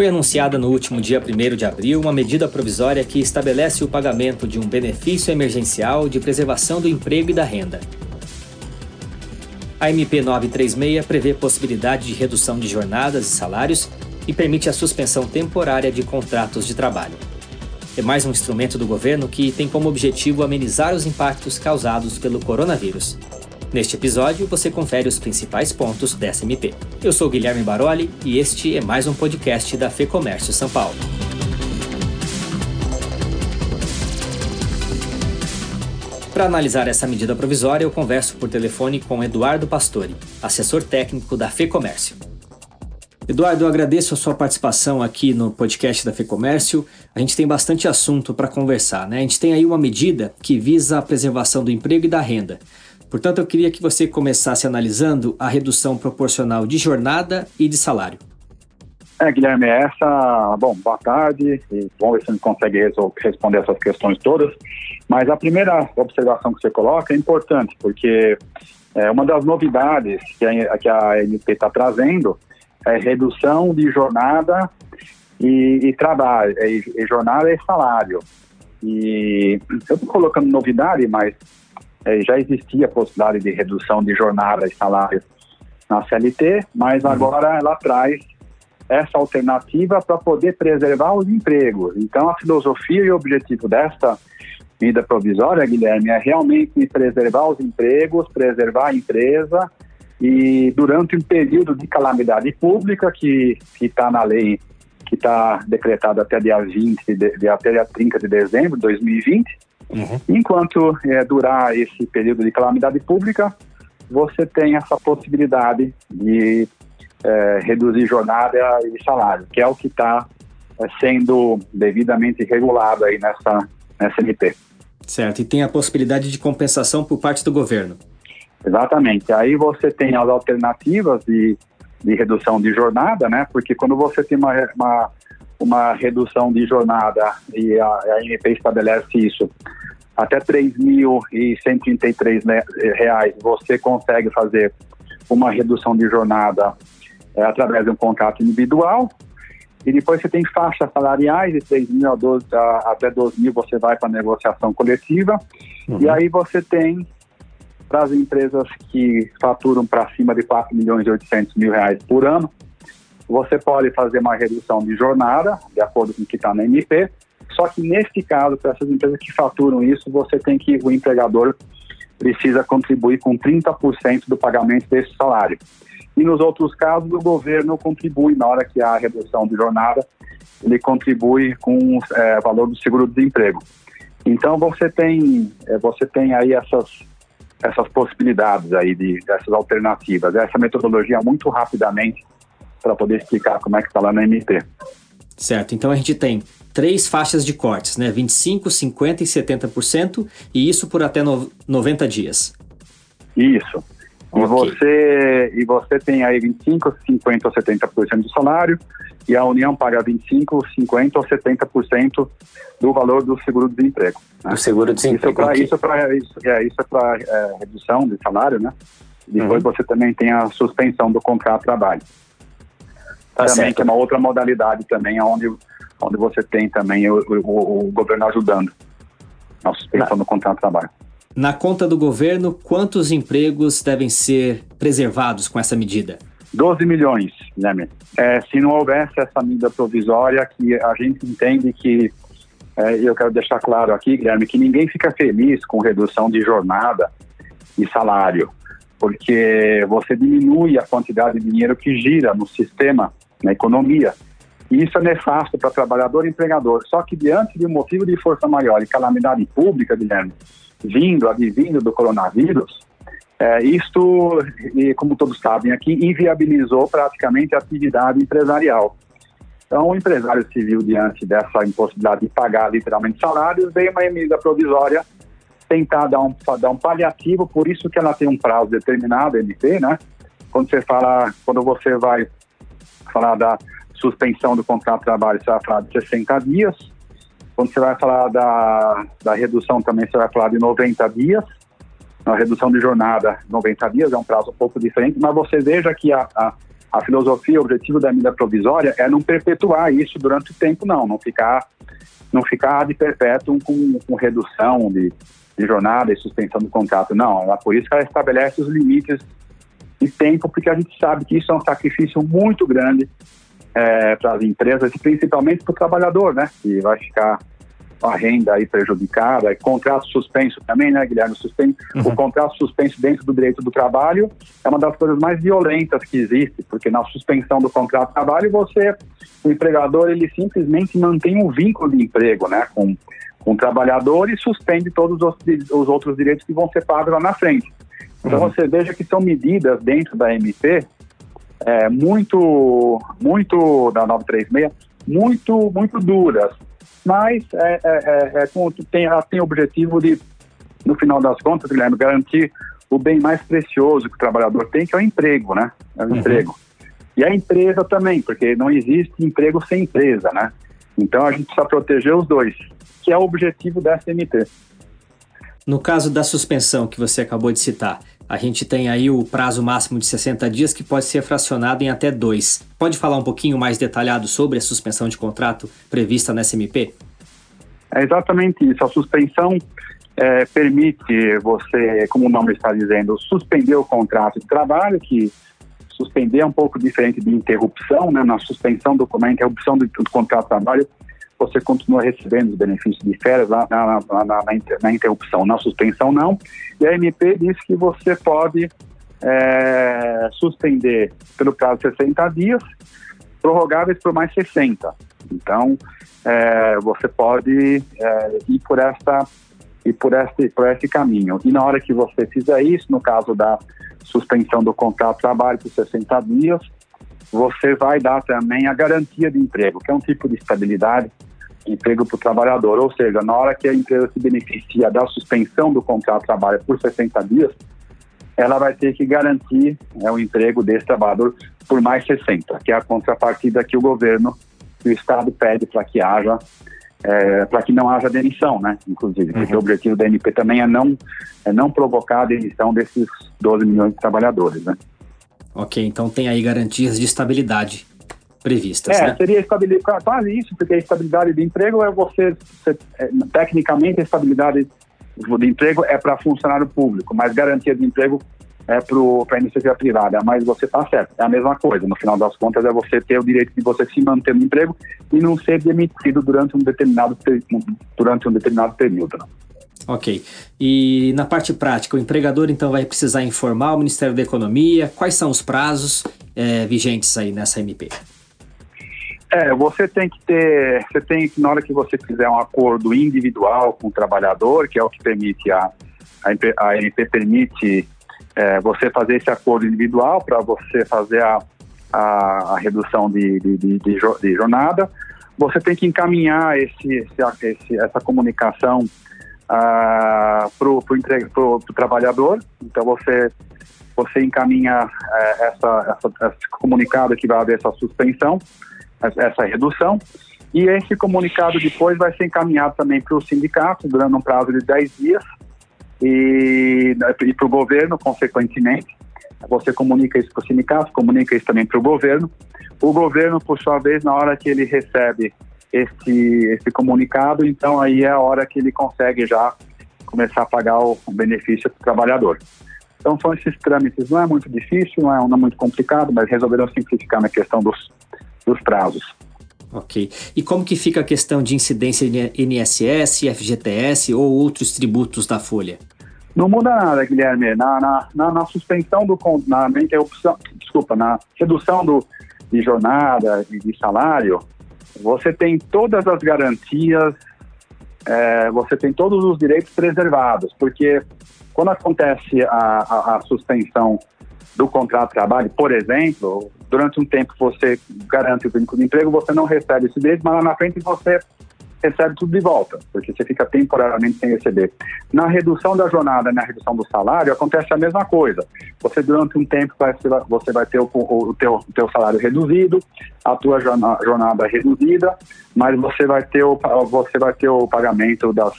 Foi anunciada no último dia 1 de abril uma medida provisória que estabelece o pagamento de um benefício emergencial de preservação do emprego e da renda. A MP 936 prevê possibilidade de redução de jornadas e salários e permite a suspensão temporária de contratos de trabalho. É mais um instrumento do governo que tem como objetivo amenizar os impactos causados pelo coronavírus. Neste episódio, você confere os principais pontos dessa MP. Eu sou Guilherme Baroli e este é mais um podcast da FEComércio São Paulo. Para analisar essa medida provisória, eu converso por telefone com Eduardo Pastore, assessor técnico da FEComércio. Eduardo, eu agradeço a sua participação aqui no podcast da FEComércio. A gente tem bastante assunto para conversar, né? A gente tem aí uma medida que visa a preservação do emprego e da renda. Portanto, eu queria que você começasse analisando a redução proporcional de jornada e de salário. É, Guilherme, essa. Bom, boa tarde. E vamos ver se a gente consegue responder essas questões todas. Mas a primeira observação que você coloca é importante, porque é uma das novidades que a, que a está trazendo é redução de jornada e, e trabalho, e, e jornada e salário. E eu estou colocando novidade, mas é, já existia a possibilidade de redução de jornada e salário na CLT, mas uhum. agora ela traz essa alternativa para poder preservar os empregos. Então, a filosofia e o objetivo desta medida provisória, Guilherme, é realmente preservar os empregos, preservar a empresa e durante um período de calamidade pública que está na lei, que está decretado até dia 20, de, de, até dia 30 de dezembro de 2020, Uhum. Enquanto é, durar esse período de calamidade pública, você tem essa possibilidade de é, reduzir jornada e salário, que é o que está é, sendo devidamente regulado aí nessa, nessa MP. Certo, e tem a possibilidade de compensação por parte do governo. Exatamente. Aí você tem as alternativas de, de redução de jornada, né? Porque quando você tem uma, uma, uma redução de jornada e a, a MP estabelece isso até R$ 3.133 né, reais você consegue fazer uma redução de jornada é, através de um contrato individual. E depois você tem faixas salariais de 3 mil a 12, a, até 12 mil você vai para a negociação coletiva. Uhum. E aí você tem para as empresas que faturam para cima de 4 milhões e 800 mil reais por ano, você pode fazer uma redução de jornada, de acordo com o que está na MP, só que nesse caso, para essas empresas que faturam isso, você tem que, o empregador precisa contribuir com 30% do pagamento desse salário. E nos outros casos, o governo contribui na hora que há redução de jornada, ele contribui com é, o valor do seguro-desemprego. Então você tem, é, você tem aí essas, essas possibilidades aí de dessas alternativas. Essa metodologia muito rapidamente para poder explicar como é que está lá na MP. Certo. Então a gente tem três faixas de cortes, né? 25, 50 e 70%, e isso por até no, 90 dias. Isso. Okay. E, você, e você tem aí 25, 50 ou 70% do salário, e a União paga 25, 50 ou 70% do valor do seguro-desemprego. Né? Do seguro-desemprego. Isso é para isso, é, isso é para é, redução de salário, né? Depois uhum. você também tem a suspensão do contrato de trabalho. Tá também certo. que é uma outra modalidade também, onde, onde você tem também o, o, o governo ajudando na suspensão do contrato de trabalho. Na conta do governo, quantos empregos devem ser preservados com essa medida? 12 milhões, né, é, Se não houvesse essa medida provisória, que a gente entende que, é, eu quero deixar claro aqui, Guilherme, que ninguém fica feliz com redução de jornada e salário, porque você diminui a quantidade de dinheiro que gira no sistema na economia. E isso é nefasto para trabalhador e empregador. Só que diante de um motivo de força maior e calamidade pública, Guilherme, vindo, advindo do coronavírus, é, isto, como todos sabem aqui, inviabilizou praticamente a atividade empresarial. Então, o empresário civil, diante dessa impossibilidade de pagar literalmente salários, veio uma medida provisória tentar dar um, dar um paliativo, por isso que ela tem um prazo determinado, MP, né? Quando você fala, quando você vai falar da suspensão do contrato de trabalho, você vai falar de 60 dias. Quando você vai falar da, da redução também, você vai falar de 90 dias. A redução de jornada, 90 dias, é um prazo um pouco diferente, mas você veja que a, a, a filosofia, o objetivo da medida provisória é não perpetuar isso durante o tempo, não, não ficar, não ficar de perpétuo com, com redução de, de jornada e suspensão do contrato, não. É por isso que ela estabelece os limites de tempo, porque a gente sabe que isso é um sacrifício muito grande é, para as empresas e principalmente para o trabalhador, né? Que vai ficar a renda aí prejudicada, contrato suspenso também, né, Guilherme? Suspenso, uhum. O contrato suspenso dentro do direito do trabalho é uma das coisas mais violentas que existe, porque na suspensão do contrato de trabalho, você, o empregador, ele simplesmente mantém um vínculo de emprego, né, com, com o trabalhador e suspende todos os, os outros direitos que vão ser pagos lá na frente. Então uhum. você veja que são medidas dentro da MP é, muito, muito da 936, muito, muito duras, mas é, é, é, é tem, ela tem o objetivo de, no final das contas, Guilherme, garantir o bem mais precioso que o trabalhador tem, que é o emprego, né? É o uhum. emprego. E a empresa também, porque não existe emprego sem empresa, né? Então a gente precisa proteger os dois, que é o objetivo da SMT. No caso da suspensão que você acabou de citar, a gente tem aí o prazo máximo de 60 dias que pode ser fracionado em até dois. Pode falar um pouquinho mais detalhado sobre a suspensão de contrato prevista na SMP? É exatamente isso. A suspensão é, permite você, como o nome está dizendo, suspender o contrato de trabalho, que suspender é um pouco diferente de interrupção, né? Na suspensão do, na interrupção do, do contrato de trabalho, você continua recebendo os benefícios de férias na, na, na, na, interrupção, na suspensão não. E a MP diz que você pode é, suspender pelo prazo de 60 dias, prorrogáveis por mais 60. Então, é, você pode é, ir por esta e por esse, por esse caminho. E na hora que você fizer isso, no caso da suspensão do contrato de trabalho por 60 dias, você vai dar também a garantia de emprego, que é um tipo de estabilidade emprego para o trabalhador. Ou seja, na hora que a empresa se beneficia da suspensão do contrato de trabalho por 60 dias, ela vai ter que garantir é, o emprego desse trabalhador por mais 60, que é a contrapartida que o governo e o Estado pede para que haja, é, para que não haja demissão, né? Inclusive, porque uhum. o objetivo da MP também é não, é não provocar a demissão desses 12 milhões de trabalhadores, né? Ok, então tem aí garantias de estabilidade previstas. É, né? seria estabilidade, quase isso, porque a estabilidade de emprego é você, você é, tecnicamente, a estabilidade de emprego é para funcionário público, mas garantia de emprego é para a iniciativa privada. Mas você está certo, é a mesma coisa. No final das contas, é você ter o direito de você se manter no emprego e não ser demitido durante um determinado, durante um determinado período. Né? Ok. E na parte prática, o empregador então vai precisar informar o Ministério da Economia quais são os prazos é, vigentes aí nessa MP. É, você tem que ter, você tem que, na hora que você fizer um acordo individual com o trabalhador, que é o que permite a, a, MP permite é, você fazer esse acordo individual para você fazer a, a, a redução de, de, de, de, jornada, você tem que encaminhar esse, esse, esse essa comunicação ah, para o trabalhador, então você você encaminha é, essa, essa, esse comunicado que vai haver essa suspensão essa redução. E esse comunicado depois vai ser encaminhado também para o sindicato, durante um prazo de 10 dias, e, e para o governo, consequentemente. Você comunica isso para o sindicato, comunica isso também para o governo. O governo, por sua vez, na hora que ele recebe esse, esse comunicado, então aí é a hora que ele consegue já começar a pagar o, o benefício para o trabalhador. Então são esses trâmites, não é muito difícil, não é, não é muito complicado, mas resolveram simplificar na questão dos, dos prazos. Ok. E como que fica a questão de incidência INSS, FGTS ou outros tributos da Folha? Não muda nada, Guilherme. Na, na, na, na suspensão do na, na interrupção, desculpa, na redução do, de jornada e de salário, você tem todas as garantias, é, você tem todos os direitos preservados, porque quando acontece a, a, a suspensão do contrato de trabalho, por exemplo, durante um tempo você garante o vínculo de emprego, você não recebe esse direito, mas lá na frente você recebe tudo de volta, porque você fica temporariamente sem receber. Na redução da jornada, na redução do salário, acontece a mesma coisa. Você, durante um tempo, vai, você vai ter o, o, teu, o teu salário reduzido, a tua jornada reduzida, mas você vai ter o, você vai ter o pagamento das,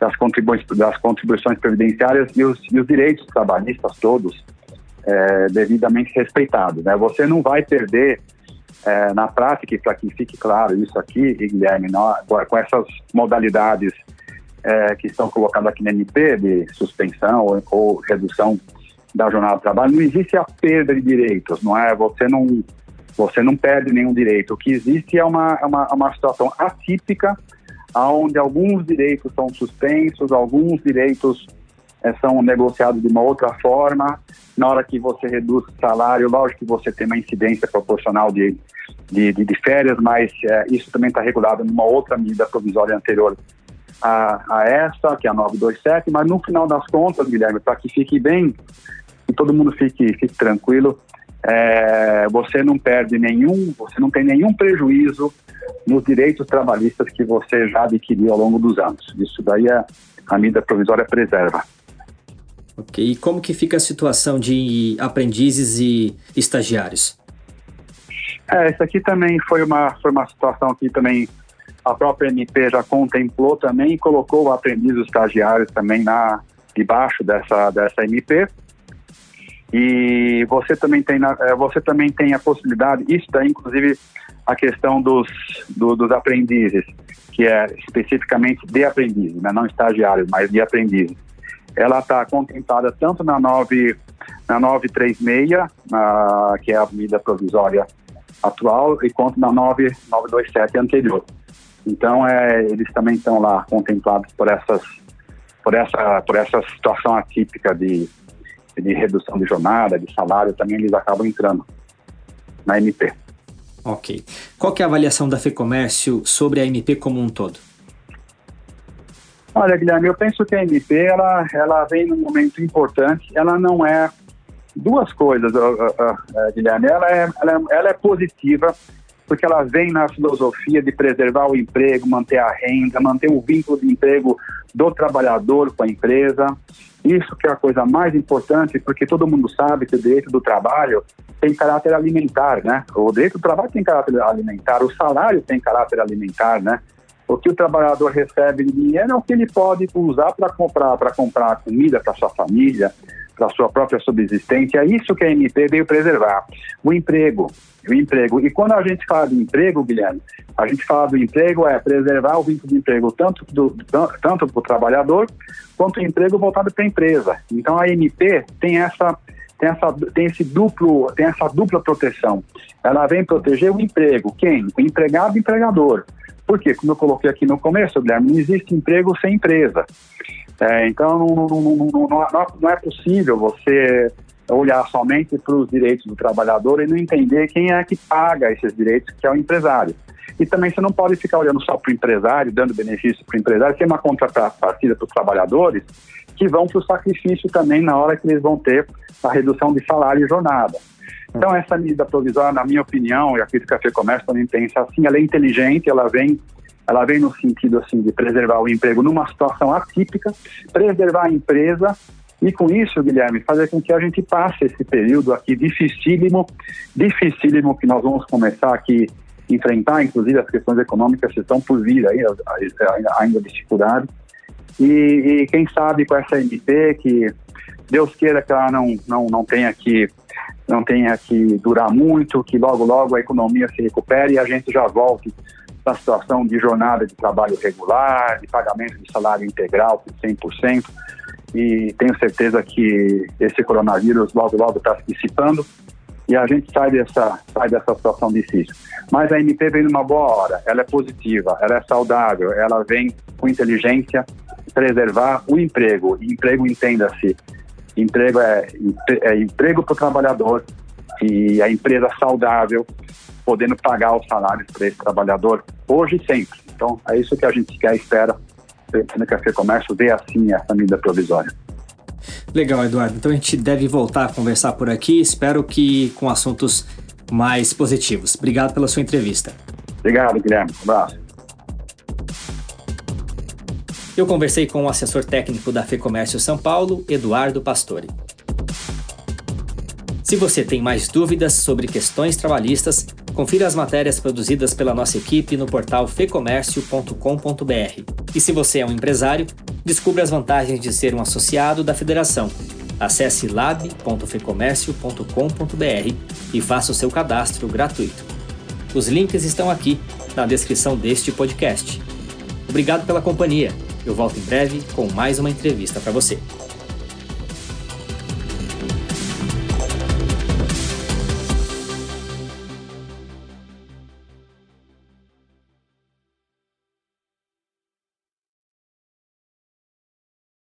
das, contribuições, das contribuições previdenciárias e os, e os direitos trabalhistas todos é, devidamente respeitados. Né? Você não vai perder é, na prática, para que fique claro isso aqui, Guilherme, não, com essas modalidades é, que estão colocadas aqui no MP, de suspensão ou, ou, redução da jornada de trabalho, não existe a perda de direitos, não é? Você não, você não perde nenhum direito. O que existe é uma, é uma, é uma situação atípica, onde alguns direitos são suspensos, alguns direitos são negociados de uma outra forma. Na hora que você reduz o salário, lógico que você tem uma incidência proporcional de, de, de, de férias, mas é, isso também está regulado numa outra medida provisória anterior a, a essa, que é a 927, mas no final das contas, Guilherme, para que fique bem e todo mundo fique, fique tranquilo, é, você não perde nenhum, você não tem nenhum prejuízo nos direitos trabalhistas que você já adquiriu ao longo dos anos. Isso daí é, a medida provisória preserva. Ok. E como que fica a situação de aprendizes e estagiários? É, isso aqui também foi uma, foi uma situação que também a própria MP já contemplou também e colocou aprendizes estagiários também na debaixo dessa dessa MP. E você também tem é, você também tem a possibilidade, isso daí inclusive a questão dos do, dos aprendizes, que é especificamente de aprendizes, né? não estagiários, mas de aprendizes ela está contemplada tanto na 9, na 936, na, que é a medida provisória atual, e quanto na 9, 927 anterior. Então, é, eles também estão lá contemplados por essas, por essa, por essa situação atípica de, de redução de jornada, de salário, também eles acabam entrando na MP. Ok. Qual é a avaliação da FEComércio sobre a MP como um todo? Olha, Guilherme, eu penso que a MP ela, ela vem num momento importante. Ela não é duas coisas, uh, uh, uh, Guilherme. Ela é, ela, é, ela é positiva porque ela vem na filosofia de preservar o emprego, manter a renda, manter o vínculo de emprego do trabalhador com a empresa. Isso que é a coisa mais importante, porque todo mundo sabe que o direito do trabalho tem caráter alimentar, né? O direito do trabalho tem caráter alimentar, o salário tem caráter alimentar, né? O que o trabalhador recebe de dinheiro é o que ele pode usar para comprar, para comprar comida para sua família, para sua própria subsistência. É isso que a MP veio preservar. O emprego, o emprego. E quando a gente fala de emprego, Guilherme, a gente fala do emprego é preservar o vínculo de emprego tanto do, tanto para o trabalhador quanto o emprego voltado para a empresa. Então a MP tem essa tem essa tem esse duplo tem essa dupla proteção. Ela vem proteger o emprego, quem? O empregado e o empregador. Porque, como eu coloquei aqui no começo, Guilherme, não existe emprego sem empresa. É, então, não, não, não, não, é possível você olhar somente para os direitos do trabalhador e não entender quem é que paga esses direitos, que é o empresário. E também você não pode ficar olhando só para o empresário, dando benefício para o empresário, tem uma contrapartida para os trabalhadores que vão para o sacrifício também na hora que eles vão ter a redução de salário e jornada. Então, essa medida provisória, na minha opinião, e a Crítica Fê Comércio também pensa assim, ela é inteligente, ela vem, ela vem no sentido assim de preservar o emprego numa situação atípica, preservar a empresa e com isso, Guilherme, fazer com que a gente passe esse período aqui dificílimo, dificílimo que nós vamos começar aqui enfrentar, inclusive as questões econômicas que estão por vir aí, ainda dificuldade. E, e, quem sabe com essa MP que Deus queira que ela não, não, não tenha que não tenha que durar muito, que logo, logo a economia se recupere e a gente já volte para a situação de jornada de trabalho regular, de pagamento de salário integral por 100%. E tenho certeza que esse coronavírus logo, logo está se dissipando e a gente sai dessa, sai dessa situação difícil. Mas a MP vem numa boa hora, ela é positiva, ela é saudável, ela vem com inteligência preservar o emprego. E emprego, entenda-se, Emprego é, é emprego para o trabalhador e a empresa saudável, podendo pagar os salários para esse trabalhador hoje e sempre. Então, é isso que a gente quer espera no Café Comércio ver assim essa medida provisória. Legal, Eduardo. Então a gente deve voltar a conversar por aqui. Espero que com assuntos mais positivos. Obrigado pela sua entrevista. Obrigado, Guilherme. Um abraço. Eu conversei com o assessor técnico da FEComércio São Paulo, Eduardo Pastore. Se você tem mais dúvidas sobre questões trabalhistas, confira as matérias produzidas pela nossa equipe no portal fecomércio.com.br. E se você é um empresário, descubra as vantagens de ser um associado da federação. Acesse lab.fecomércio.com.br e faça o seu cadastro gratuito. Os links estão aqui na descrição deste podcast. Obrigado pela companhia. Eu volto em breve com mais uma entrevista para você.